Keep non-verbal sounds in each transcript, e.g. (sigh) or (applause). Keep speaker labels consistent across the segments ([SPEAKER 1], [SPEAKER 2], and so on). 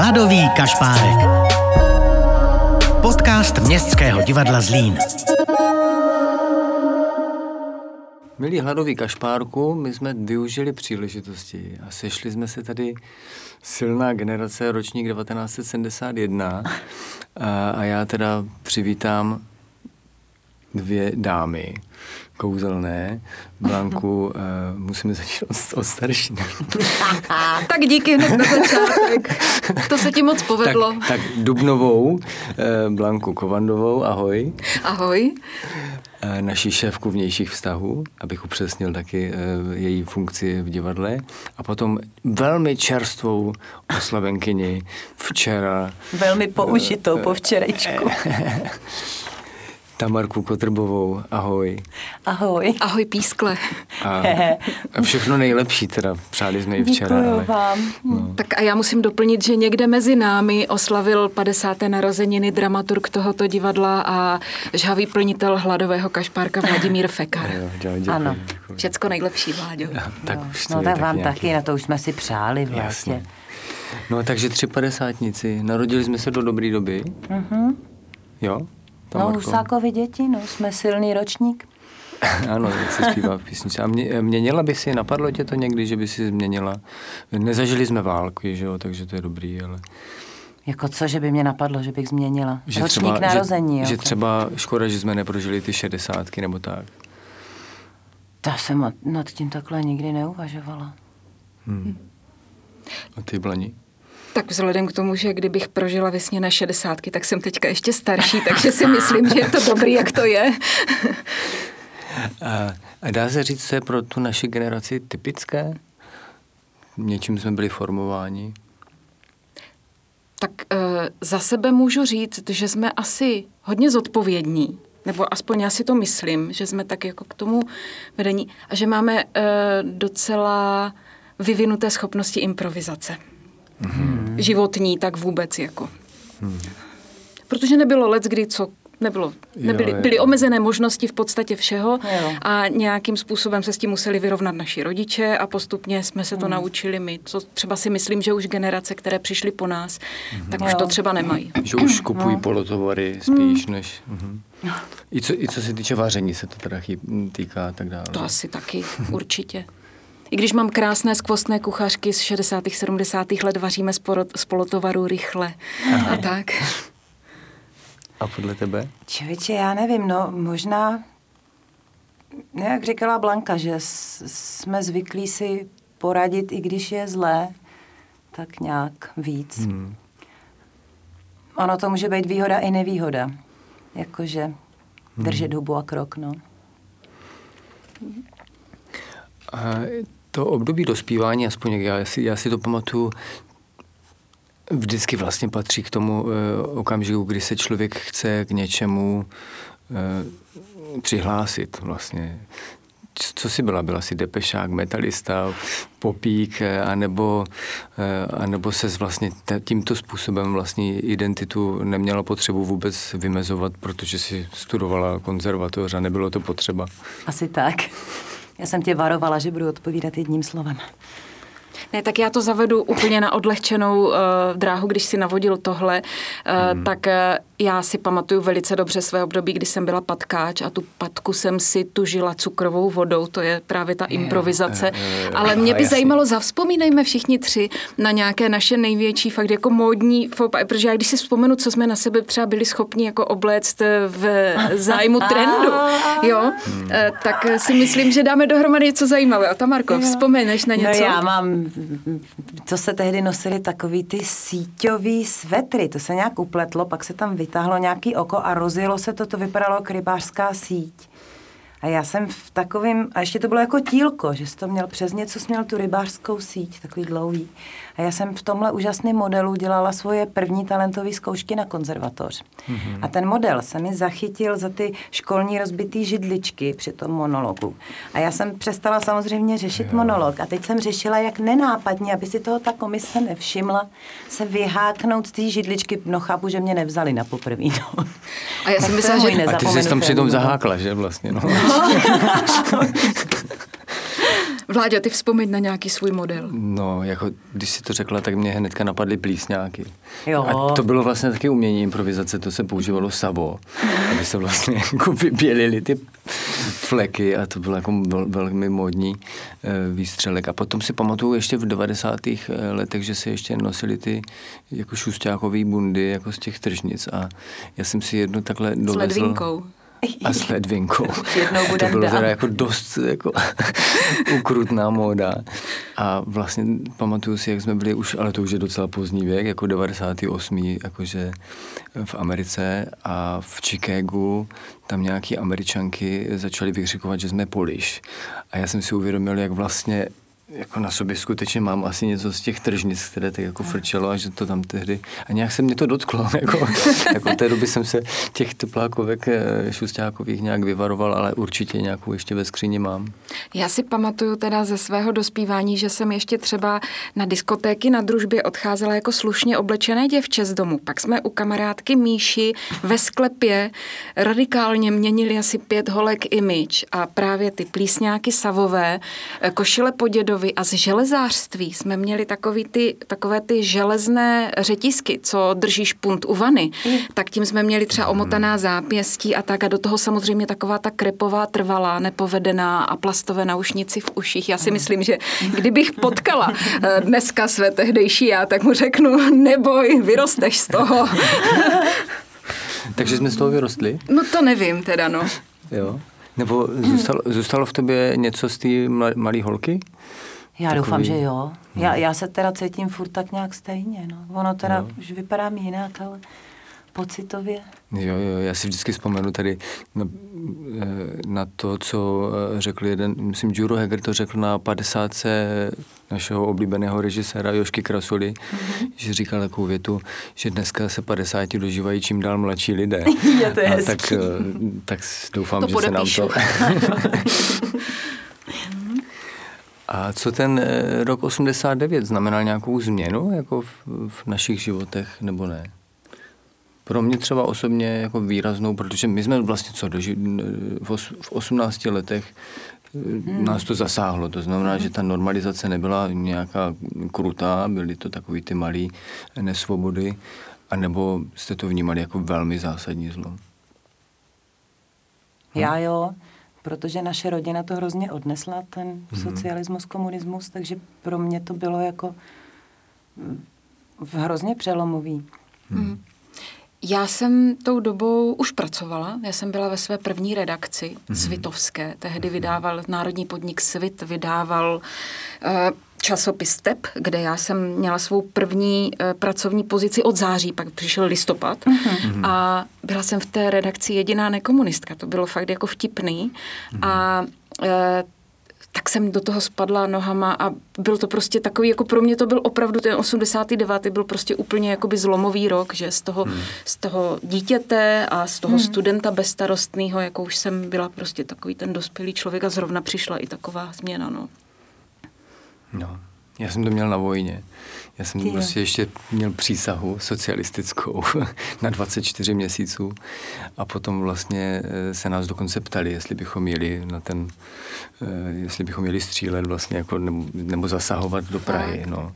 [SPEAKER 1] Hladový kašpárek. Podcast Městského divadla Zlín.
[SPEAKER 2] Milí hladový kašpárku, my jsme využili příležitosti a sešli jsme se tady silná generace, ročník 1971 a, a já teda přivítám dvě dámy, kouzelné. Blanku, uh, (laughs) musíme začít od, od starší. (laughs)
[SPEAKER 3] tak díky hned na začátek. To se ti moc povedlo.
[SPEAKER 2] Tak, tak Dubnovou, uh, Blanku Kovandovou, ahoj.
[SPEAKER 3] Ahoj.
[SPEAKER 2] Uh, naší šéfku vnějších vztahů, abych upřesnil taky uh, její funkci v divadle. A potom velmi čerstvou oslavenkyni včera.
[SPEAKER 4] Velmi použitou po včerejčku. (laughs)
[SPEAKER 2] Tamarku Kotrbovou, ahoj.
[SPEAKER 4] Ahoj.
[SPEAKER 3] Ahoj pískle.
[SPEAKER 2] A, a (laughs) všechno nejlepší teda, přáli jsme ji včera.
[SPEAKER 4] Děkuju
[SPEAKER 2] ale,
[SPEAKER 4] vám.
[SPEAKER 3] No. Tak a já musím doplnit, že někde mezi námi oslavil 50. narozeniny dramaturg tohoto divadla a žhavý plnitel hladového kašpárka Vladimír (laughs) Fekar.
[SPEAKER 2] Jo, děkuji, děkuji,
[SPEAKER 4] Ano.
[SPEAKER 2] děkuji.
[SPEAKER 3] Všecko nejlepší, Vláďo.
[SPEAKER 2] Tak
[SPEAKER 4] no,
[SPEAKER 2] už to
[SPEAKER 4] no
[SPEAKER 2] je
[SPEAKER 4] tak vám
[SPEAKER 2] nějaký-
[SPEAKER 4] taky, na to už jsme si přáli vlastně.
[SPEAKER 2] Jasně. No takže tři padesátnici, narodili jsme se do dobré doby.
[SPEAKER 4] Mhm.
[SPEAKER 2] Jo?
[SPEAKER 4] No,
[SPEAKER 2] Tamarko?
[SPEAKER 4] Husákovi děti, no, jsme silný ročník. (laughs)
[SPEAKER 2] Ano, jak se zpívá v písničce. A mě, měnila by si, napadlo tě to někdy, že by si změnila? Nezažili jsme války, že jo, takže to je dobrý, ale...
[SPEAKER 4] Jako co, že by mě napadlo, že bych změnila?
[SPEAKER 2] Že
[SPEAKER 4] Ročník
[SPEAKER 2] třeba,
[SPEAKER 4] narození,
[SPEAKER 2] že,
[SPEAKER 4] jo.
[SPEAKER 2] že třeba škoda, že jsme neprožili ty šedesátky nebo tak.
[SPEAKER 4] Já jsem nad- tím takhle nikdy neuvažovala.
[SPEAKER 2] A ty, Blani?
[SPEAKER 3] Tak vzhledem k tomu, že kdybych prožila vysněné šedesátky, tak jsem teďka ještě starší, (laughs) takže si myslím, že je to dobrý, jak to je.
[SPEAKER 2] A, (laughs) a dá se říct, co je pro tu naši generaci typické? Něčím jsme byli formováni.
[SPEAKER 3] Tak e, za sebe můžu říct, že jsme asi hodně zodpovědní, nebo aspoň já si to myslím, že jsme tak jako k tomu vedení a že máme e, docela vyvinuté schopnosti improvizace. Mm-hmm. Životní, tak vůbec jako. Mm. Protože nebylo let, kdy co Nebylo, nebyly,
[SPEAKER 2] Jo, jo.
[SPEAKER 3] byly omezené možnosti v podstatě všeho
[SPEAKER 4] Jo.
[SPEAKER 3] a nějakým způsobem se s tím museli vyrovnat naši rodiče a postupně jsme se to
[SPEAKER 4] Hmm.
[SPEAKER 3] naučili my. Co třeba si myslím, že už generace, které přišly po nás, tak už
[SPEAKER 4] Jo.
[SPEAKER 3] to třeba nemají.
[SPEAKER 2] Že už kupují polotovary spíš než... Mhm. I, co, I co se týče vaření se to teda týká a tak dále.
[SPEAKER 3] To asi taky, určitě. I když mám krásné skvostné kuchařky z 60. 70. let, vaříme z polotovaru rychle a tak.
[SPEAKER 2] A podle tebe?
[SPEAKER 4] Člověče, já nevím, no možná, no, jak říkala Blanka, že jsme zvyklí si poradit, i když je zlé, tak nějak víc.
[SPEAKER 2] Hmm.
[SPEAKER 4] Ono to může být výhoda i nevýhoda. Jakože držet hubu a krok, no.
[SPEAKER 2] A to období dospívání, aspoň jak já si, já si to pamatuju, vždycky vlastně patří k tomu e, okamžiku, kdy se člověk chce k něčemu e, přihlásit vlastně. Co jsi byla? Byla jsi depešák, metalista, popík, eh, anebo, anebo se vlastně tímto způsobem vlastní identitu neměla potřebu vůbec vymezovat, protože si studovala konzervatoř a nebylo to potřeba.
[SPEAKER 4] Asi tak. Já jsem tě varovala, že budu odpovídat jedním slovem.
[SPEAKER 3] Ne, tak já to zavedu úplně na odlehčenou uh, dráhu, když si navodil tohle, uh, hmm. tak uh, já si pamatuju velice dobře své období, kdy jsem byla patkáč a tu patku jsem si tužila cukrovou vodou, to je právě ta improvizace.
[SPEAKER 2] eh,
[SPEAKER 3] Ale
[SPEAKER 2] aha,
[SPEAKER 3] mě by zajímalo, zavzpomínejme všichni tři na nějaké naše největší fakt jako módní protože já když si vzpomenu, co jsme na sebe třeba byli schopni jako obléct v zájmu (laughs) trendu, jo, (laughs) eh, tak si myslím, že dáme dohromady něco zajímavého. Tamarko, vzpomeneš na něco?
[SPEAKER 4] No já mám, to se tehdy nosily takový ty síťový svetry, to se nějak upletlo, pak se tam vytáhlo nějaký oko a rozjelo se to, to vypadalo jako rybářská síť. A já jsem v takovém, a ještě to bylo jako tílko, že jsi to měl přes něco, jsi měl tu rybářskou síť, takový dlouhý. A já jsem v tomhle úžasném modelu dělala svoje první talentové zkoušky na konzervatoř. Mm-hmm. A ten model se mi zachytil za ty školní rozbitý židličky při tom monologu. A já jsem přestala samozřejmě řešit jo. monolog. A teď jsem řešila, jak nenápadně, aby si toho ta komise nevšimla, se vyháknout z té židličky. No chápu, že mě nevzali na poprvý. No.
[SPEAKER 3] A já jsem myslela, že-
[SPEAKER 2] A ty jsi tam přitom zahákla, že vlastně? No. (laughs) (laughs)
[SPEAKER 3] Vláďo, ty vzpomeň na nějaký svůj model.
[SPEAKER 2] No, jako když si to řekla, tak mě hnedka napadly plísňáky.
[SPEAKER 4] Jo.
[SPEAKER 2] A to bylo vlastně taky umění improvizace, to se používalo sabo, aby se vlastně (laughs) jako vybělily ty fleky a to bylo jako vel, velmi módní e, výstřelek. A potom si pamatuju ještě v 90. letech, že se ještě nosili ty jako šustákový bundy jako z těch tržnic a já jsem si jednu takhle dovezl.
[SPEAKER 3] S ledvinkou.
[SPEAKER 2] A s ledvinkou. (laughs) To bylo
[SPEAKER 4] dál.
[SPEAKER 2] teda jako dost jako (laughs) ukrutná móda. A vlastně pamatuju si, jak jsme byli už, ale to už je docela pozdní věk, jako 98. jakože v Americe a v Chicagu tam nějaký američanky začaly vykřikovat, že jsme Polish. A já jsem si uvědomil, jak vlastně jako na sobě skutečně mám asi něco z těch tržnic, které tak jako frčelo a že to tam tehdy, a nějak se mě to dotklo, (laughs) jako, jako té doby jsem se těch teplákovek eh, šustákových nějak vyvaroval, ale určitě nějakou ještě ve skříni mám.
[SPEAKER 3] Já si pamatuju teda ze svého dospívání, že jsem ještě třeba na diskotéky na družbě odcházela jako slušně oblečené děvče z domu. Pak jsme u kamarádky Míši ve sklepě radikálně měnili asi pět holek image a právě ty plísňáky savové, eh, košile po dědovi a z železářství jsme měli takový ty, takové ty železné řetisky, co drží špunt u vany. Tak tím jsme měli třeba omotaná zápěstí a tak a do toho samozřejmě taková ta krepová trvalá, nepovedená a plastové naušnici v uších. Já si myslím, že kdybych potkala eh, dneska své tehdejší já, tak mu řeknu, neboj, vyrosteš z toho. (laughs)
[SPEAKER 2] Takže jsme z toho vyrostli?
[SPEAKER 3] No to nevím teda, no.
[SPEAKER 2] Jo. Nebo zůstalo, zůstalo v tobě něco z té malé holky?
[SPEAKER 4] Já
[SPEAKER 2] Takový-
[SPEAKER 4] doufám, že jo. Já, já se teda cítím furt tak nějak stejně, no. Ono teda
[SPEAKER 2] Jo.
[SPEAKER 4] už vypadám jinak, ale pocitově.
[SPEAKER 2] Jo, jo, já si vždycky vzpomenu tady na, eh, na to, co eh, řekl jeden, myslím, Juro Heger to řekl na 50. našeho oblíbeného režiséra Jošky Krasuly, mm-hmm. že říkal takovou větu, že dneska se 50 dožívají čím dál mladší lidé. (laughs)
[SPEAKER 4] Je to
[SPEAKER 2] A
[SPEAKER 4] hezký.
[SPEAKER 2] tak, eh, tak doufám,
[SPEAKER 3] To
[SPEAKER 2] že se nám to... (laughs) (laughs) A co ten eh, rok 89 znamenal nějakou změnu jako v, v našich životech, nebo ne? Pro mě třeba osobně jako výraznou, protože my jsme vlastně co, doži, v, os, v 18 letech hmm. nás to zasáhlo. To znamená, že ta normalizace nebyla nějaká krutá, byly to takový ty malé nesvobody, anebo jste to vnímali jako velmi zásadní zlo.
[SPEAKER 4] Já jo, protože naše rodina to hrozně odnesla, ten
[SPEAKER 2] Mhm.
[SPEAKER 4] socialismus, komunismus, takže pro mě to bylo jako hrozně přelomový.
[SPEAKER 3] Hmm. Já jsem tou dobou už pracovala. Já jsem byla ve své první redakci
[SPEAKER 2] Mhm.
[SPEAKER 3] Svitovské. Tehdy vydával Národní podnik Svit, vydával eh, časopis Step, kde já jsem měla svou první eh, pracovní pozici od září, pak přišel listopad
[SPEAKER 2] Mhm.
[SPEAKER 3] a byla jsem v té redakci jediná nekomunistka. To bylo fakt jako vtipný.
[SPEAKER 2] Mhm.
[SPEAKER 3] A eh, tak jsem do toho spadla nohama a byl to prostě takový, jako pro mě to byl opravdu ten 89. byl prostě úplně jakoby zlomový rok, že z toho, hmm. z toho dítěte a z toho hmm. studenta bezstarostného, jako už jsem byla prostě takový ten dospělý člověk a zrovna přišla i taková změna, no.
[SPEAKER 2] No, já jsem to měl na vojně. Já jsem
[SPEAKER 4] Ty
[SPEAKER 2] prostě ještě měl přísahu socialistickou (laughs) na 24 měsíců a potom vlastně eh, se nás dokonce ptali, jestli bychom jeli na ten, eh, jestli bychom jeli střílet vlastně jako, nebo, nebo zasahovat do Prahy, no.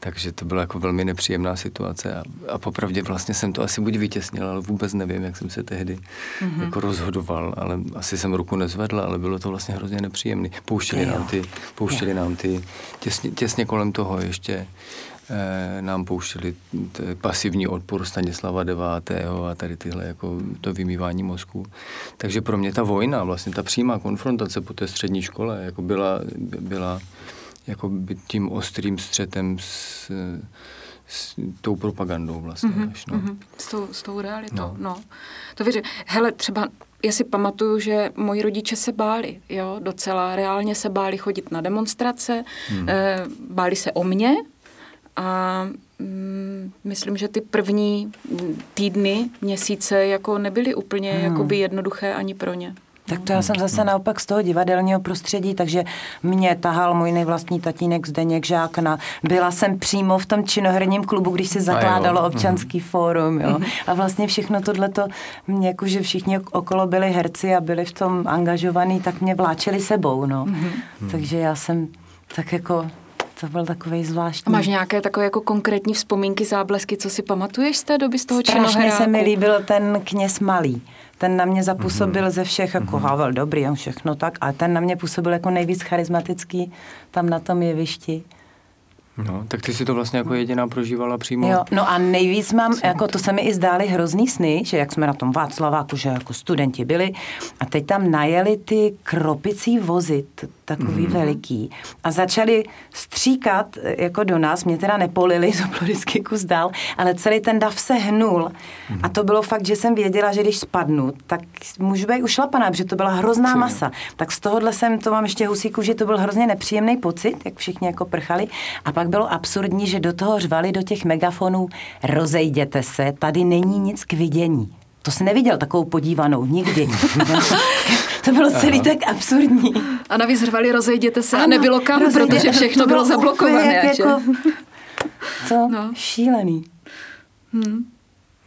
[SPEAKER 2] Takže to byla jako velmi nepříjemná situace a, a popravdě vlastně jsem to asi buď vytěsnil, ale vůbec nevím, jak jsem se tehdy mm-hmm. jako rozhodoval, ale asi jsem ruku nezvedl, ale bylo to vlastně hrozně nepříjemné. Pouštěli nám ty, pouštěli nám ty, těsně, těsně kolem toho ještě nám pouštěli pasivní odpor Stanislava IX. a tady tyhle jako to vymývání mozku. Takže pro mě ta vojna, vlastně ta přímá konfrontace po té střední škole jako byla, byla jako by tím ostrým střetem s, s tou propagandou vlastně. Mm-hmm, až, no.
[SPEAKER 3] Mm-hmm. S, tou, s tou realitou, no.
[SPEAKER 2] No.
[SPEAKER 3] To věřím. Hele, třeba já si pamatuju, že moji rodiče se báli, jo, docela reálně se báli chodit na demonstrace, hmm. eh, báli se o mě a mm, myslím, že ty první mm, týdny, měsíce jako nebyly úplně hmm. jakoby jednoduché ani pro ně.
[SPEAKER 4] Tak to já jsem zase naopak z toho divadelního prostředí, takže mě tahal můj nejvlastní tatínek Zdeněk Žák na, byla jsem přímo v tom činoherním klubu, když se zakládalo
[SPEAKER 2] jo.
[SPEAKER 4] občanský fórum, jo. A vlastně všechno tohleto, mě jakože všichni okolo byli herci a byli v tom angažovaní, tak mě vláčeli sebou, no. Takže já jsem tak jako, to byl takový
[SPEAKER 3] A
[SPEAKER 4] zvláštní.
[SPEAKER 3] máš nějaké takové jako konkrétní vzpomínky, záblesky, co si pamatuješ z té doby, z toho
[SPEAKER 4] Strašně
[SPEAKER 3] činoheráku?
[SPEAKER 4] se mi líbil ten kněz Malý. Ten na mě zapůsobil ze všech, jako Havel, dobrý, on všechno tak, a ten na mě působil jako nejvíc charismatický tam na tom jevišti.
[SPEAKER 2] No, tak ty si to vlastně jako jediná prožívala přímo.
[SPEAKER 4] Jo, no a nejvíc mám, jako to se mi i zdály hrozný sny, že jak jsme na tom Václaváku, že jako studenti byli a teď tam najeli ty kropicí vozy, t- takový mm. veliký a začali stříkat e, jako do nás, mě teda nepolili, (laughs) to bylo vždycky kus dál, ale celý ten dav se hnul mm. a to bylo fakt, že jsem věděla, že když spadnu, tak můžu být ušlapaná, protože to byla hrozná
[SPEAKER 2] jo.
[SPEAKER 4] masa. Tak z tohohle jsem, to mám ještě husíku, že to byl hrozně nepříjemný pocit, jak všichni jako prchali. A pak bylo absurdní, že do toho řvali do těch megafonů, rozejděte se, tady není nic k vidění. To jsi neviděl takovou podívanou, nikdy. to bylo celý tak absurdní.
[SPEAKER 3] A navíc řvali, rozejděte se a
[SPEAKER 4] Ano,
[SPEAKER 3] nebylo kam,
[SPEAKER 4] rozejděte-
[SPEAKER 3] protože všechno
[SPEAKER 4] to
[SPEAKER 3] bylo
[SPEAKER 4] úplně
[SPEAKER 3] zablokované.
[SPEAKER 4] jak
[SPEAKER 3] že?
[SPEAKER 4] Jako, co?
[SPEAKER 3] No.
[SPEAKER 4] Šílený.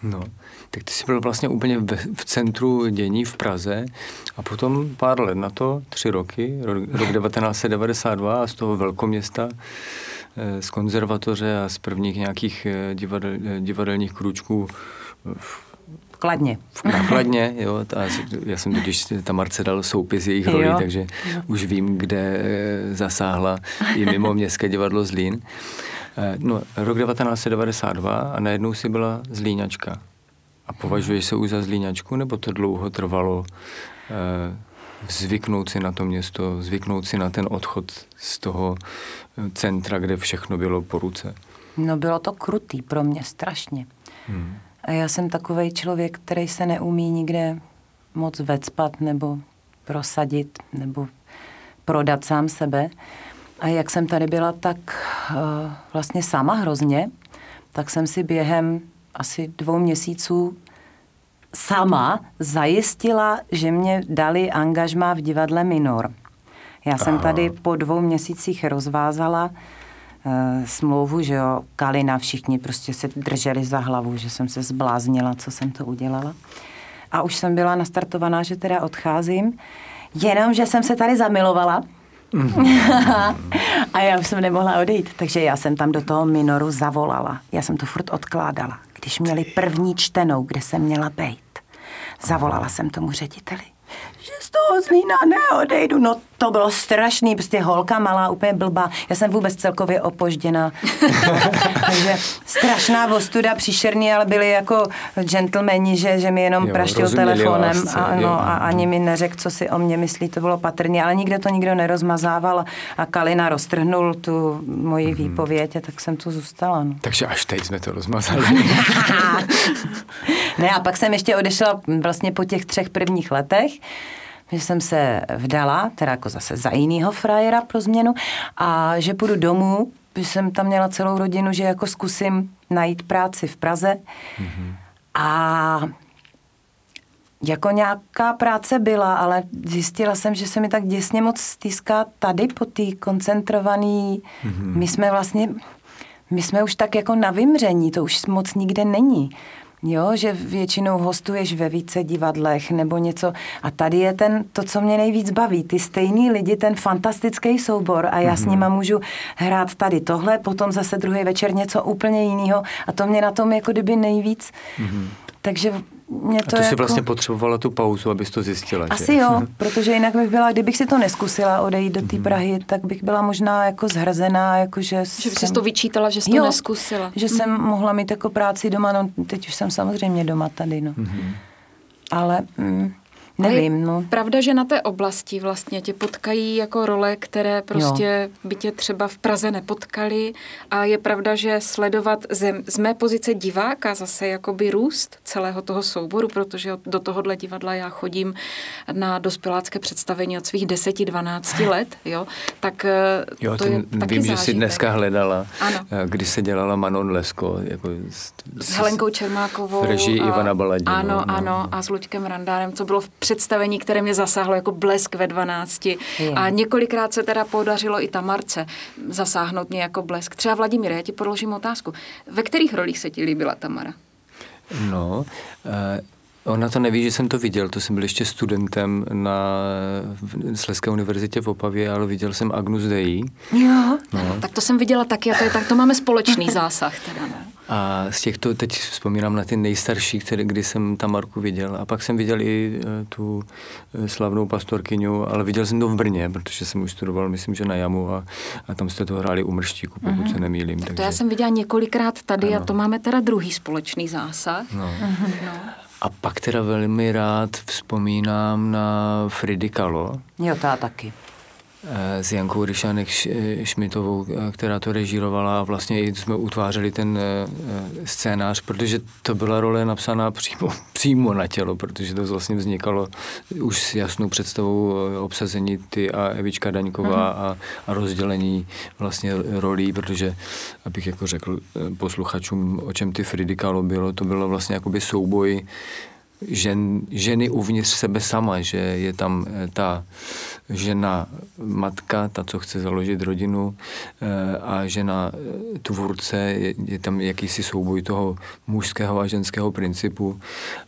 [SPEAKER 2] No, tak ty jsi byl vlastně úplně v, v centru dění v Praze a potom pár let na to, tři roky, rok, rok 1992 a z toho velkoměsta, eh, z konzervatoře a z prvních nějakých eh, divadel, eh, divadelních krůčků v
[SPEAKER 4] Kladně.
[SPEAKER 2] v nákladně, jo, a já jsem totiž, ta Marce dal soupis jejich rolí,
[SPEAKER 4] Jo.
[SPEAKER 2] takže už vím, kde eh, zasáhla i mimo městské divadlo Zlín. Eh, No, rok 1992 a najednou si byla Zlíňačka. A považuješ se už za Zlíňačku, nebo to dlouho trvalo eh, zvyknout si na to město, zvyknout si na ten odchod z toho centra, kde všechno bylo po ruce?
[SPEAKER 4] No bylo to krutý pro mě, strašně.
[SPEAKER 2] Hmm.
[SPEAKER 4] A já jsem takový člověk, který se neumí nikde moc vecpat nebo prosadit nebo prodat sám sebe. A jak jsem tady byla tak uh, vlastně sama hrozně, tak jsem si během asi dvou měsíců sama zajistila, že mě dali angažmá v divadle Minor. Já jsem
[SPEAKER 2] Aha.
[SPEAKER 4] tady po dvou měsících rozvázala smlouvu, že jo, Kalina, všichni prostě se drželi za hlavu, že jsem se zbláznila, co jsem to udělala. A už jsem byla nastartovaná, že teda odcházím, jenom, že jsem se tady zamilovala. (laughs) a já už jsem nemohla odejít, takže já jsem tam do toho minoru zavolala. Já jsem to furt odkládala. Když měli první čtenou, kde jsem měla bejt, zavolala jsem tomu řediteli že z toho Zlína neodejdu. No to bylo strašný, prostě holka malá, úplně blbá. Já jsem vůbec celkově opožděná. (laughs) Takže strašná ostuda, příšerný, ale byli jako gentlemani, že, že mi jenom
[SPEAKER 2] Jo,
[SPEAKER 4] praštil telefonem
[SPEAKER 2] lásce,
[SPEAKER 4] a,
[SPEAKER 2] jo.
[SPEAKER 4] no, a ani mi neřekl, co si o mě myslí, to bylo patrně, ale nikde to nikdo nerozmazával a Kalina roztrhnul tu moji
[SPEAKER 2] Mhm.
[SPEAKER 4] výpověď a tak jsem tu zůstala. No.
[SPEAKER 2] Takže až teď jsme to rozmazali. (laughs)
[SPEAKER 4] ne, a pak jsem ještě odešla vlastně po těch třech prvních letech, že jsem se vdala, teda jako zase za jinýho frajera pro změnu, a že půjdu domů, že jsem tam měla celou rodinu, že jako zkusím najít práci v Praze. Mm-hmm. A jako nějaká práce byla, ale zjistila jsem, že se mi tak děsně moc stýská tady po té koncentrovaný. Mm-hmm. My jsme vlastně, my jsme už tak jako na vymření, to už moc nikde není. Jo, že většinou hostuješ ve více divadlech nebo něco a tady je ten, to, co mě nejvíc baví, ty stejný lidi, ten fantastický soubor a já mm-hmm. s nima můžu hrát tady tohle, potom zase druhý večer něco úplně jiného a to mě na tom jako kdyby nejvíc, mm-hmm. takže mě to,
[SPEAKER 2] A to
[SPEAKER 4] jako...
[SPEAKER 2] si vlastně potřebovala tu pauzu, abys to zjistila,
[SPEAKER 4] Asi
[SPEAKER 2] že?
[SPEAKER 4] jo, (laughs) protože jinak bych byla, kdybych si to neskusila odejít do té Prahy, tak bych byla možná jako zhrzená, jako že
[SPEAKER 3] Že bys
[SPEAKER 4] jsem...
[SPEAKER 3] to vyčítala, že jsi to
[SPEAKER 4] Jo,
[SPEAKER 3] neskusila.
[SPEAKER 4] Že jsem mohla mít jako práci doma, no teď už jsem samozřejmě doma tady, no. Ale mm,
[SPEAKER 3] Ale
[SPEAKER 4] nevím, no.
[SPEAKER 3] je Pravda, že na té oblasti vlastně tě potkají jako role, které prostě by tě třeba v Praze nepotkaly a je pravda, že sledovat ze, z mé pozice diváka zase jakoby růst celého toho souboru, protože do tohohle divadla já chodím na dospělácké představení od svých 10-12 (laughs) let, jo, tak eh,
[SPEAKER 2] Jo,
[SPEAKER 3] to
[SPEAKER 2] ten,
[SPEAKER 3] je taky
[SPEAKER 2] vím, že jsi
[SPEAKER 3] zážitek.
[SPEAKER 2] dneska hledala,
[SPEAKER 3] Ano.
[SPEAKER 2] eh, když se dělala Manon Lesko. Jako s,
[SPEAKER 3] S Helenkou Čermákovou.
[SPEAKER 2] V režii
[SPEAKER 3] a-
[SPEAKER 2] Ivana Baladi,
[SPEAKER 3] Ano,
[SPEAKER 2] no, no,
[SPEAKER 3] ano,
[SPEAKER 2] no.
[SPEAKER 3] a s Luďkem Randárem, co bylo v představení, které mě zasáhlo jako blesk ve 12.
[SPEAKER 4] Je.
[SPEAKER 3] A několikrát se teda podařilo i Tamarce zasáhnout mě jako blesk. Třeba Vladimír, já ti položím otázku. Ve kterých rolích se ti líbila Tamara?
[SPEAKER 2] No, eh, ona to neví, že jsem to viděl, to jsem byl ještě studentem na Sleské univerzitě v Opavě, ale viděl jsem Agnus Dei.
[SPEAKER 4] Jo.
[SPEAKER 2] No.
[SPEAKER 3] Tak to jsem viděla taky a to, je, tak to máme společný (laughs) zásah teda, no.
[SPEAKER 2] A z těchto teď vzpomínám na ty nejstarší, které, kdy jsem Tamarku viděl. A pak jsem viděl i eh, tu eh, slavnou pastorkyňu, ale viděl jsem to v Brně, protože jsem už studoval, myslím, že na Jamu a, a tam jste to hráli u Mrštíku, pokud mm-hmm. se nemýlím.
[SPEAKER 3] Tak to já jsem viděla několikrát tady
[SPEAKER 2] Ano.
[SPEAKER 3] a to máme teda druhý společný zásah.
[SPEAKER 2] No.
[SPEAKER 3] No.
[SPEAKER 2] A pak teda velmi rád vzpomínám na Fridy Kahlo,
[SPEAKER 4] Jo, to já taky.
[SPEAKER 2] Eh, s Jankou Ryšanek Š- Šmitovou, eh, která to režírovala a vlastně i jsme utvářeli ten eh, eh, scénář, protože to byla role napsaná přímo, (laughs) přímo na tělo, protože to vlastně vznikalo už s jasnou představou eh, obsazení ty a Evička Daňková a, a rozdělení vlastně rolí, protože abych jako řekl eh, posluchačům, o čem ty Fridy Kahlo bylo, to bylo vlastně jakoby souboj žen, ženy uvnitř sebe sama, že je tam eh, ta žena matka, ta, co chce založit rodinu eh, a žena eh, tvůrce, je, je tam jakýsi souboj toho mužského a ženského principu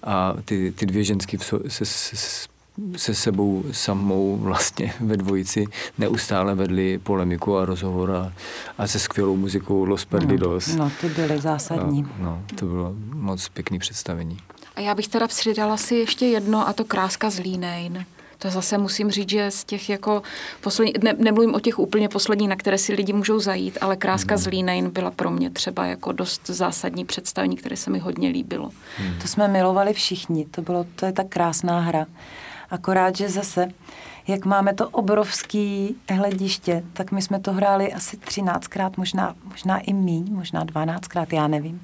[SPEAKER 2] a ty, ty dvě ženský vso- se, se, se sebou samou vlastně (laughs) ve dvojici neustále vedli polemiku a rozhovor a, a se skvělou muzikou Los Perdidos.
[SPEAKER 4] No, ty byly zásadní.
[SPEAKER 2] No, no, to bylo moc pěkný představení.
[SPEAKER 3] A já bych teda přidala si ještě jedno a to Kráska z Línejn. To zase musím říct, že z těch jako poslední, ne, nemluvím o těch úplně posledních, na které si lidi můžou zajít, ale Kráska z Línejn byla pro mě třeba jako dost zásadní představení, které se mi hodně líbilo.
[SPEAKER 4] To jsme milovali všichni, to, bylo, to je tak krásná hra. Akorát, že zase, jak máme to obrovský hlediště, tak my jsme to hráli asi 13krát, možná, možná i míň, možná 12krát, já nevím.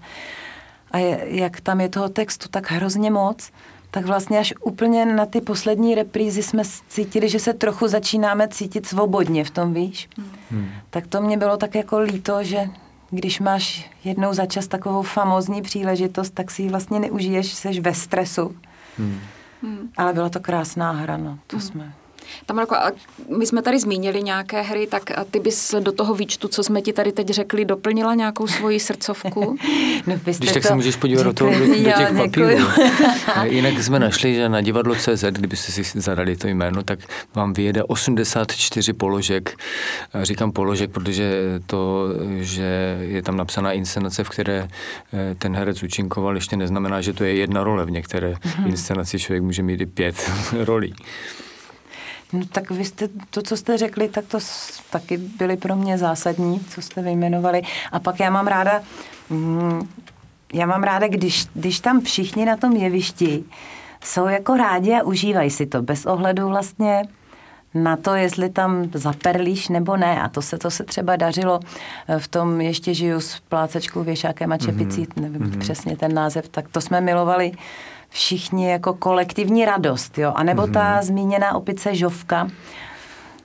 [SPEAKER 4] A je, jak tam je toho textu tak hrozně moc, tak vlastně až úplně na ty poslední reprízy jsme cítili, že se trochu začínáme cítit svobodně v tom, víš? Hmm. Tak to mě bylo tak jako líto, že když máš jednou za čas takovou famózní příležitost, tak si ji vlastně neužiješ, jsi ve stresu.
[SPEAKER 2] Hmm.
[SPEAKER 3] Hmm.
[SPEAKER 4] Ale byla to krásná hra, no, to hmm. jsme...
[SPEAKER 3] Tamarko, a my jsme tady zmínili nějaké hry, tak ty bys do toho výčtu, co jsme ti tady teď řekli, doplnila nějakou svoji srdcovku? (laughs)
[SPEAKER 4] No, vy jste
[SPEAKER 2] Když tak
[SPEAKER 4] to
[SPEAKER 2] se můžeš podívat do, toho, do, do (laughs)
[SPEAKER 4] Jo,
[SPEAKER 2] těch
[SPEAKER 4] děkuju. (laughs)
[SPEAKER 2] papírů. Jinak jsme našli, že na divadlo CZ, kdybyste si zadali to jméno, tak vám vyjede 84 položek. A Říkám položek, protože to, že je tam napsaná inscenace, v které eh, ten herec účinkoval, ještě neznamená, že to je jedna role. V některé
[SPEAKER 4] Mhm.
[SPEAKER 2] inscenaci člověk může mít i pět rolí.
[SPEAKER 4] No tak vy jste, to, co jste řekli, tak to taky byly pro mě zásadní, co jste vyjmenovali. A pak já mám ráda, mm, já mám ráda, když, když tam všichni na tom jevišti jsou jako rádi a užívají si to, bez ohledu vlastně na to, jestli tam zaperlíš nebo ne. A to se, to se třeba dařilo eh, v tom Ještě žiju s plácečkou, věšákem a čepicí, mm-hmm. nevím mm-hmm. přesně ten název, tak to jsme milovali všichni jako kolektivní radost, jo. A nebo mm-hmm. ta zmíněná opice Žovka,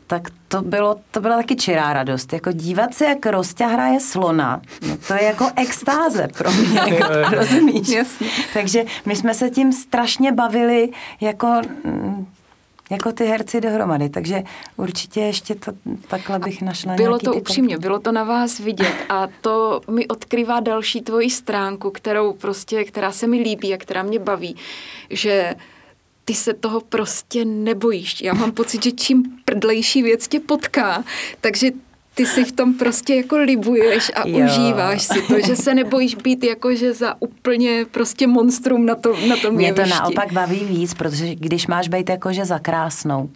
[SPEAKER 4] tak to, bylo, to byla taky čirá radost. Jako dívat se, jak Rostě hraje slona, no to je jako extáze pro mě, (laughs) jako, rozumíš?
[SPEAKER 3] Jasně.
[SPEAKER 4] Takže my jsme se tím strašně bavili jako, mm, jako ty herci dohromady, takže určitě ještě to, takhle bych našla
[SPEAKER 3] Bylo to upřímně,
[SPEAKER 4] taky-
[SPEAKER 3] bylo to na vás vidět a to mi odkrývá další tvoji stránku, kterou prostě, která se mi líbí a která mě baví, že ty se toho prostě nebojíš. Já mám pocit, že čím prdlejší věc tě potká, takže ty si v tom prostě jako libuješ a
[SPEAKER 4] Jo.
[SPEAKER 3] užíváš si to, že se nebojíš být jakože za úplně prostě monstrum na, to, na tom
[SPEAKER 4] Mě to
[SPEAKER 3] jevišti.
[SPEAKER 4] naopak baví víc, protože když máš být jakože za krásnou,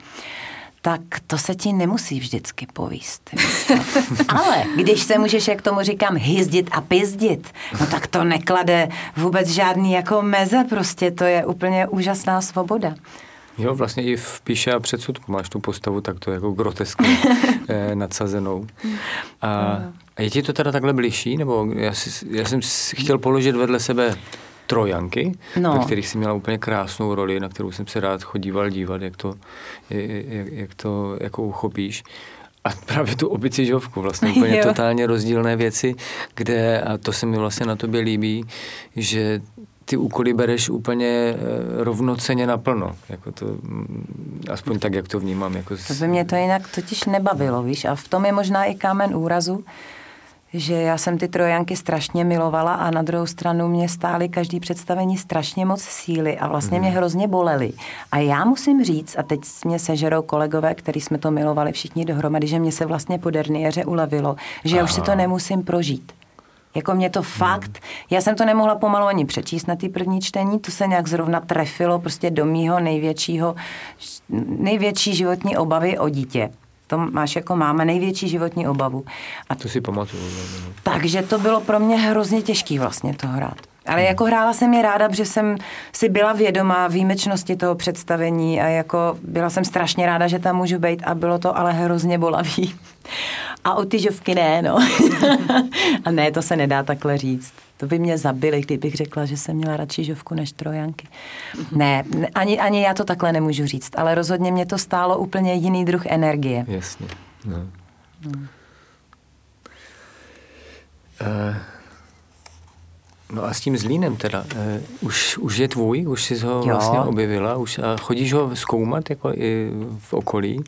[SPEAKER 4] tak to se ti nemusí vždycky povíst. (laughs) Ale když se můžeš, jak tomu říkám, hyzdit a pizdit, no tak to neklade vůbec žádný jako meze, prostě to je úplně úžasná svoboda.
[SPEAKER 2] Jo, vlastně i v Píše a předsudku máš tu postavu takto jako groteskně (laughs) eh, nadsazenou. A, a je ti to teda takhle bližší? Nebo já, si, já jsem si chtěl položit vedle sebe trojanky,
[SPEAKER 4] No.
[SPEAKER 2] ve kterých si měla úplně krásnou roli, na kterou jsem se rád chodíval dívat, jak to, jak, jak to jako uchopíš. A právě tu opici žovku, vlastně (laughs) úplně
[SPEAKER 4] Jo.
[SPEAKER 2] totálně rozdílné věci, kde, a to se mi vlastně na tobě líbí, že ty úkoly bereš úplně eh, rovnoceně naplno. Jako to, mm, aspoň tak, jak to vnímám. Jako
[SPEAKER 4] To by mě to jinak totiž nebavilo, víš, a v tom je možná i kámen úrazu, že já jsem ty trojanky strašně milovala a na druhou stranu mě stály každý představení strašně moc síly a vlastně mě hrozně bolely. A já musím říct, a teď mě sežerou kolegové, který jsme to milovali všichni dohromady, že mě se vlastně po ulevilo, že já už si to nemusím prožít. Jako mě to fakt, já jsem to nemohla pomalu ani přečíst na ty první čtení, to se nějak zrovna trefilo prostě do mýho největšího, největší životní obavy o dítě. To máš jako máma největší životní obavu. A
[SPEAKER 2] To si pamatuju. no, no.
[SPEAKER 4] takže to bylo pro mě hrozně těžký vlastně to hrát. Ale jako hrála jsem je ráda, protože jsem si byla vědomá výjimečnosti toho představení a jako byla jsem strašně ráda, že tam můžu být a bylo to ale hrozně bolavý. A o ty žovky ne, no. (laughs) a ne, to se nedá takhle říct. To by mě zabili, kdybych řekla, že jsem měla radši žovku než trojanky. Ne, ne, ani, ani já to takhle nemůžu říct, ale rozhodně mě to stálo úplně jiný druh energie.
[SPEAKER 2] Jasně. No. Eh, No a s tím zlínem teda, uh, už, už je tvůj, už jsi ho
[SPEAKER 4] Jo.
[SPEAKER 2] vlastně objevila, už, a chodíš ho zkoumat jako i v okolí.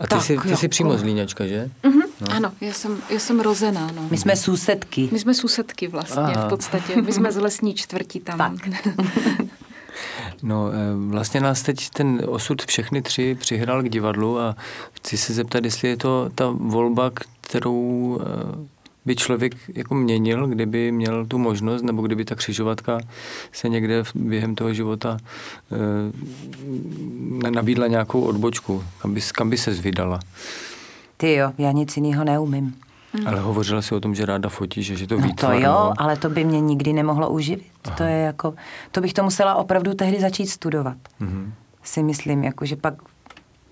[SPEAKER 2] A ty,
[SPEAKER 3] Tak,
[SPEAKER 2] jsi, ty
[SPEAKER 3] jo.
[SPEAKER 2] jsi přímo zlíňačka, že?
[SPEAKER 3] Mhm, Ano, já jsem, já jsem rozená. No.
[SPEAKER 4] My jsme sousedky.
[SPEAKER 3] My jsme sousedky vlastně
[SPEAKER 2] Aha.
[SPEAKER 3] v podstatě. My jsme z lesní čtvrti tam.
[SPEAKER 4] Tak. (laughs)
[SPEAKER 2] No, eh, vlastně nás teď ten osud všechny tři přihrál k divadlu a chci se zeptat, jestli je to ta volba, kterou eh, by člověk jako měnil, kdyby měl tu možnost, nebo kdyby ta křižovatka se někde v- během toho života eh, nabídla nějakou odbočku, kam by, kam by se zvydala.
[SPEAKER 4] Ty jo, já nic jiného neumím.
[SPEAKER 2] Ale hovořila si o tom, že ráda fotíš, že je to
[SPEAKER 4] No to jo,
[SPEAKER 2] no.
[SPEAKER 4] ale to by mě nikdy nemohlo uživit. To je jako, to bych to musela opravdu tehdy začít studovat.
[SPEAKER 2] Mhm.
[SPEAKER 4] Si myslím, jako, že pak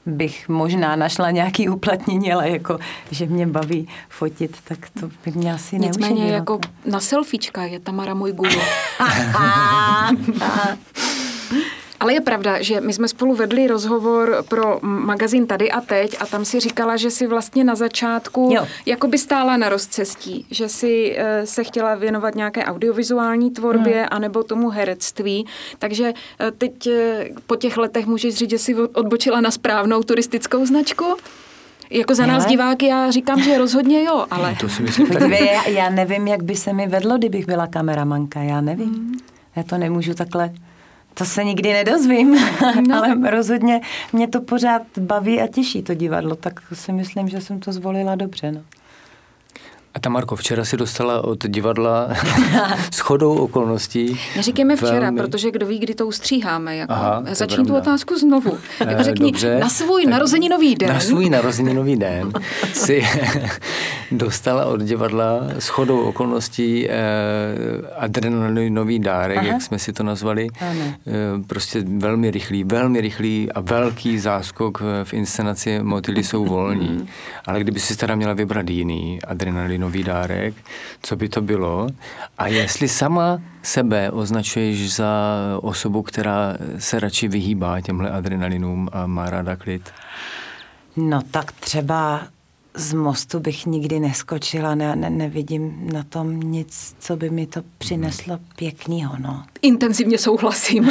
[SPEAKER 4] bych možná našla nějaký uplatnění, ale jako, že mě baví fotit, tak to by mě asi
[SPEAKER 3] Nicméně
[SPEAKER 4] neuživilo.
[SPEAKER 3] jako na selfiečka je Tamara můj guru. (laughs) (laughs) (laughs) Ale je pravda, že my jsme spolu vedli rozhovor pro magazín Tady a teď a tam si říkala, že si vlastně na začátku
[SPEAKER 4] Jo.
[SPEAKER 3] jako by stála na rozcestí, že si eh, se chtěla věnovat nějaké audiovizuální tvorbě
[SPEAKER 4] Hmm.
[SPEAKER 3] anebo tomu herectví. Takže eh, teď eh, po těch letech můžeš říct, že si odbočila na správnou turistickou značku? Jako za nás
[SPEAKER 4] Hele.
[SPEAKER 3] diváky já říkám, že rozhodně jo, ale...
[SPEAKER 2] To si myslím.
[SPEAKER 4] Podívej, já, já nevím, jak by se mi vedlo, kdybych byla kameramanka, já nevím.
[SPEAKER 3] Hmm.
[SPEAKER 4] Já to nemůžu takhle, to se nikdy nedozvím, (laughs)
[SPEAKER 3] No.
[SPEAKER 4] ale rozhodně mě to pořád baví a těší to divadlo, tak si myslím, že jsem to zvolila dobře. No.
[SPEAKER 2] A Tamarko, včera si dostala od divadla (laughs) s chodou okolností.
[SPEAKER 3] Neříkejme včera,
[SPEAKER 2] velmi-
[SPEAKER 3] protože kdo ví, kdy to ustříháme. Jako.
[SPEAKER 2] Aha,
[SPEAKER 3] Začni tu otázku znovu. Jako
[SPEAKER 2] Eh,
[SPEAKER 3] řekni,
[SPEAKER 2] dobře.
[SPEAKER 3] na svůj
[SPEAKER 2] Tak
[SPEAKER 3] narozeninový den.
[SPEAKER 2] Na svůj narozeninový den si (laughs) dostala od divadla s chodou okolností eh, adrenalinový dárek,
[SPEAKER 4] Aha.
[SPEAKER 2] jak jsme si to nazvali.
[SPEAKER 4] Ano.
[SPEAKER 2] Eh, prostě velmi rychlý, velmi rychlý a velký záskok v- inscenaci Motýly jsou volní. Ale kdyby si teda měla vybrat jiný adrenalinový dárek, co by to bylo? A jestli sama sebe označuješ za osobu, která se radši vyhýbá těmhle adrenalinům a má ráda klid?
[SPEAKER 4] No tak třeba z mostu bych nikdy neskočila, ne, ne, nevidím na tom nic, co by mi to přineslo pěknýho, no.
[SPEAKER 3] Intenzivně souhlasím.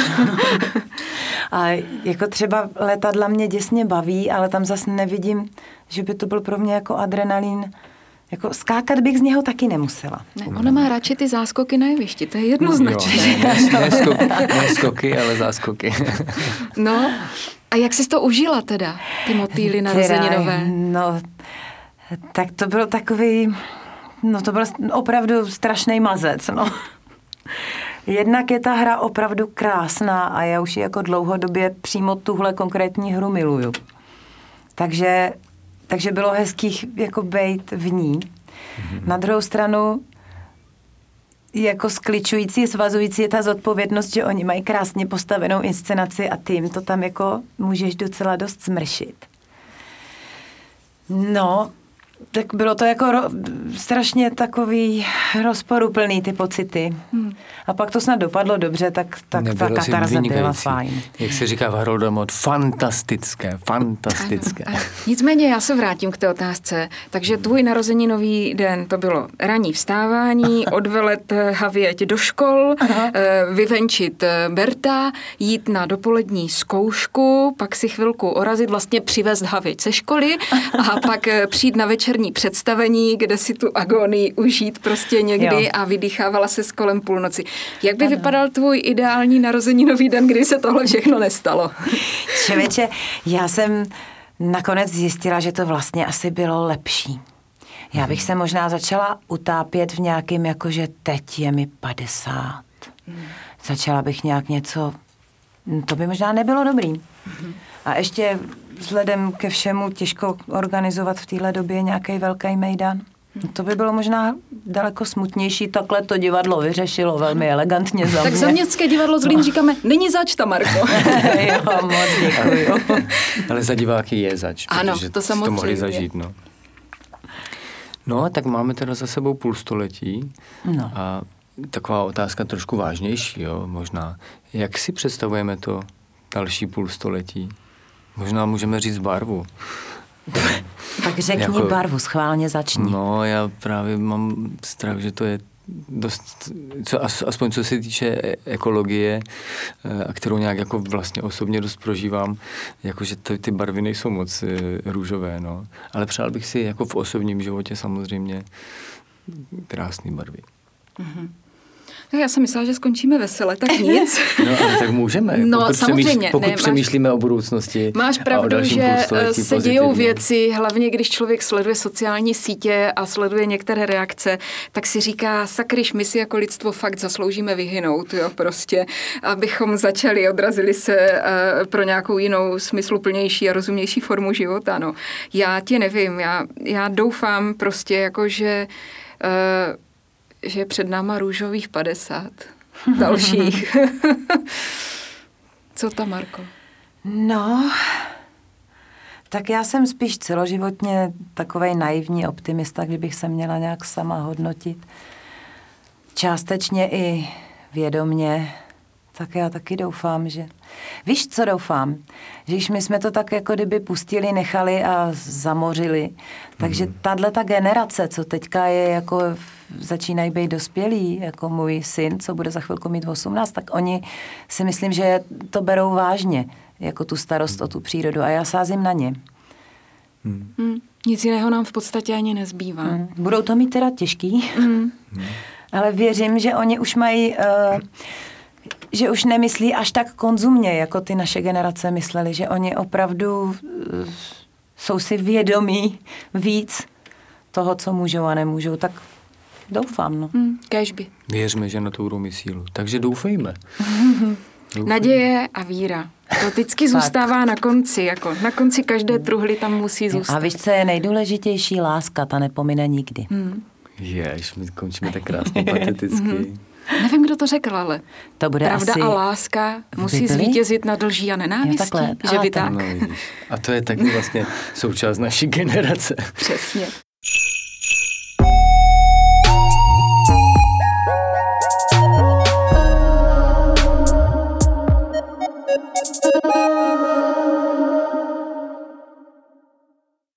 [SPEAKER 3] (laughs)
[SPEAKER 4] A jako třeba letadla mě děsně baví, ale tam zase nevidím, že by to byl pro mě jako adrenalin. Jako skákat bych z něho taky nemusela.
[SPEAKER 3] ne, ona má radši ty záskoky na jevišti, to je jednoznačné.
[SPEAKER 2] Jo, ne, ne, (laughs) ne, skoky, ne skoky, ale záskoky.
[SPEAKER 3] No, a jak jsi to užila teda, ty motýly narozeninové?
[SPEAKER 4] No, tak to byl takový, no to byl opravdu strašný mazec, no. Jednak je ta hra opravdu krásná a já už ji jako dlouhodobě přímo tuhle konkrétní hru miluju. Takže, takže bylo hezkých jako bejt v ní. Na druhou stranu jako skličující, svazující je ta zodpovědnost, že oni mají krásně postavenou inscenaci a ty jim to tam jako můžeš docela dost zmršit. No, tak bylo to jako ro, strašně takový rozporuplný ty pocity. Hmm. A pak to snad dopadlo dobře, tak, tak ta
[SPEAKER 2] Nebylo
[SPEAKER 4] katarze byla fajn.
[SPEAKER 2] Jak se říká v Harolda Mod, fantastické, fantastické.
[SPEAKER 3] Ano, ano. Nicméně já se vrátím k té otázce. Takže tvůj narozeninový den to bylo ranní vstávání, (laughs) odvelet eh, Havěť do škol, eh, vyvenčit eh, Berta, jít na dopolední zkoušku, pak si chvilku orazit, vlastně přivést Havěť ze školy (laughs) a pak přijít na večerní představení, kde si tu agonii užít prostě někdy
[SPEAKER 4] Jo.
[SPEAKER 3] a vydýchávala se s kolem půlnoci. Jak by vypadal tvůj ideální narozeninový den, kdy se tohle všechno nestalo?
[SPEAKER 4] Člověče, já jsem nakonec zjistila, že to vlastně asi bylo lepší. Já bych se možná začala utápět v nějakým, jakože teď je mi 50. Začala bych nějak něco, to by možná nebylo dobrý. A ještě vzhledem ke všemu těžko organizovat v téhle době nějaký velký mejdan. No To by bylo možná daleko smutnější. Takhle to divadlo vyřešilo velmi elegantně za
[SPEAKER 3] Tak
[SPEAKER 4] mě.
[SPEAKER 3] za městské divadlo Zlín říkáme, není zač ta, Marko. (laughs)
[SPEAKER 4] jo, moc děkuju. (laughs)
[SPEAKER 2] Ale za diváky je zač,
[SPEAKER 3] Ano,
[SPEAKER 2] protože
[SPEAKER 3] to
[SPEAKER 2] si to mohli
[SPEAKER 3] samozřejmě.
[SPEAKER 2] zažít. No. no, tak máme teda za sebou půl století
[SPEAKER 4] No.
[SPEAKER 2] a taková otázka trošku vážnější, jo, možná. Jak si představujeme to další půl století? Možná můžeme říct barvu. (laughs)
[SPEAKER 4] Tak řekni
[SPEAKER 2] Jako-
[SPEAKER 4] barvu, schválně začni.
[SPEAKER 2] No, já právě mám strach, že to je dost, co, as- aspoň co se týče e- ekologie, eh, a kterou nějak jako vlastně osobně dost prožívám, jakože ty, ty barvy nejsou moc eh, růžové, no. Ale přál bych si jako v osobním životě samozřejmě krásné barvy.
[SPEAKER 3] Tak já jsem myslela, že skončíme vesele, tak nic. (laughs)
[SPEAKER 2] No, ale tak můžeme.
[SPEAKER 3] No,
[SPEAKER 2] pokud
[SPEAKER 3] samozřejmě,
[SPEAKER 2] Přemýšl, pokud
[SPEAKER 3] ne, máš-
[SPEAKER 2] přemýšlíme o budoucnosti
[SPEAKER 3] Máš
[SPEAKER 2] a o
[SPEAKER 3] pravdu, že eh, se dějou věci, hlavně když člověk sleduje sociální sítě a sleduje některé reakce, tak si říká, sakryš, my si jako lidstvo fakt zasloužíme vyhynout, jo, prostě, abychom začali, odrazili se eh, pro nějakou jinou smysluplnější a rozumnější formu života, no. Já ti nevím, já, já doufám prostě jako, že eh, že je před náma růžových 50 dalších. (laughs) Co tam, Marko?
[SPEAKER 4] No, tak já jsem spíš celoživotně takovej naivní optimista, kdybych se měla nějak sama hodnotit. Částečně i vědomně, tak já taky doufám, že... Víš, co doufám? Že když my jsme to tak jako kdyby pustili, nechali a zamořili, takže tahle ta generace, co teďka je jako, začínají být dospělí, jako můj syn, co bude za chvilku mít 18, tak oni si myslím, že to berou vážně, jako tu starost o tu přírodu a já sázím na ně.
[SPEAKER 3] Hmm. Nic jiného nám v podstatě ani nezbývá.
[SPEAKER 4] Mm. Budou to mít teda těžký, mm. (laughs) ale věřím, že oni už mají, uh, že už nemyslí až tak konzumně, jako ty naše generace mysleli, že oni opravdu uh, jsou si vědomí víc toho, co můžou a nemůžou, tak doufám, no.
[SPEAKER 3] Hmm. Kéžby.
[SPEAKER 2] Věřme, že na to budou mít sílu. Takže doufejme. Doufejme. (laughs)
[SPEAKER 3] Naděje a víra. To vždycky (laughs) zůstává na konci, jako na konci každé truhly tam musí
[SPEAKER 4] A
[SPEAKER 3] zůstat.
[SPEAKER 4] víš, co je nejdůležitější? Láska, ta nepomine nikdy.
[SPEAKER 3] Hmm.
[SPEAKER 2] Jež, my končíme tak krásně (laughs) pateticky.
[SPEAKER 3] Nevím, kdo to řekl, ale
[SPEAKER 4] To bude
[SPEAKER 3] pravda
[SPEAKER 4] asi...
[SPEAKER 3] a láska musí
[SPEAKER 4] Bibli?
[SPEAKER 3] zvítězit nad lží a nenávistí.
[SPEAKER 4] takhle.
[SPEAKER 3] Že
[SPEAKER 4] A
[SPEAKER 3] by
[SPEAKER 4] tak.
[SPEAKER 2] No. A to je taky vlastně součást naší generace. (laughs)
[SPEAKER 3] Přesně.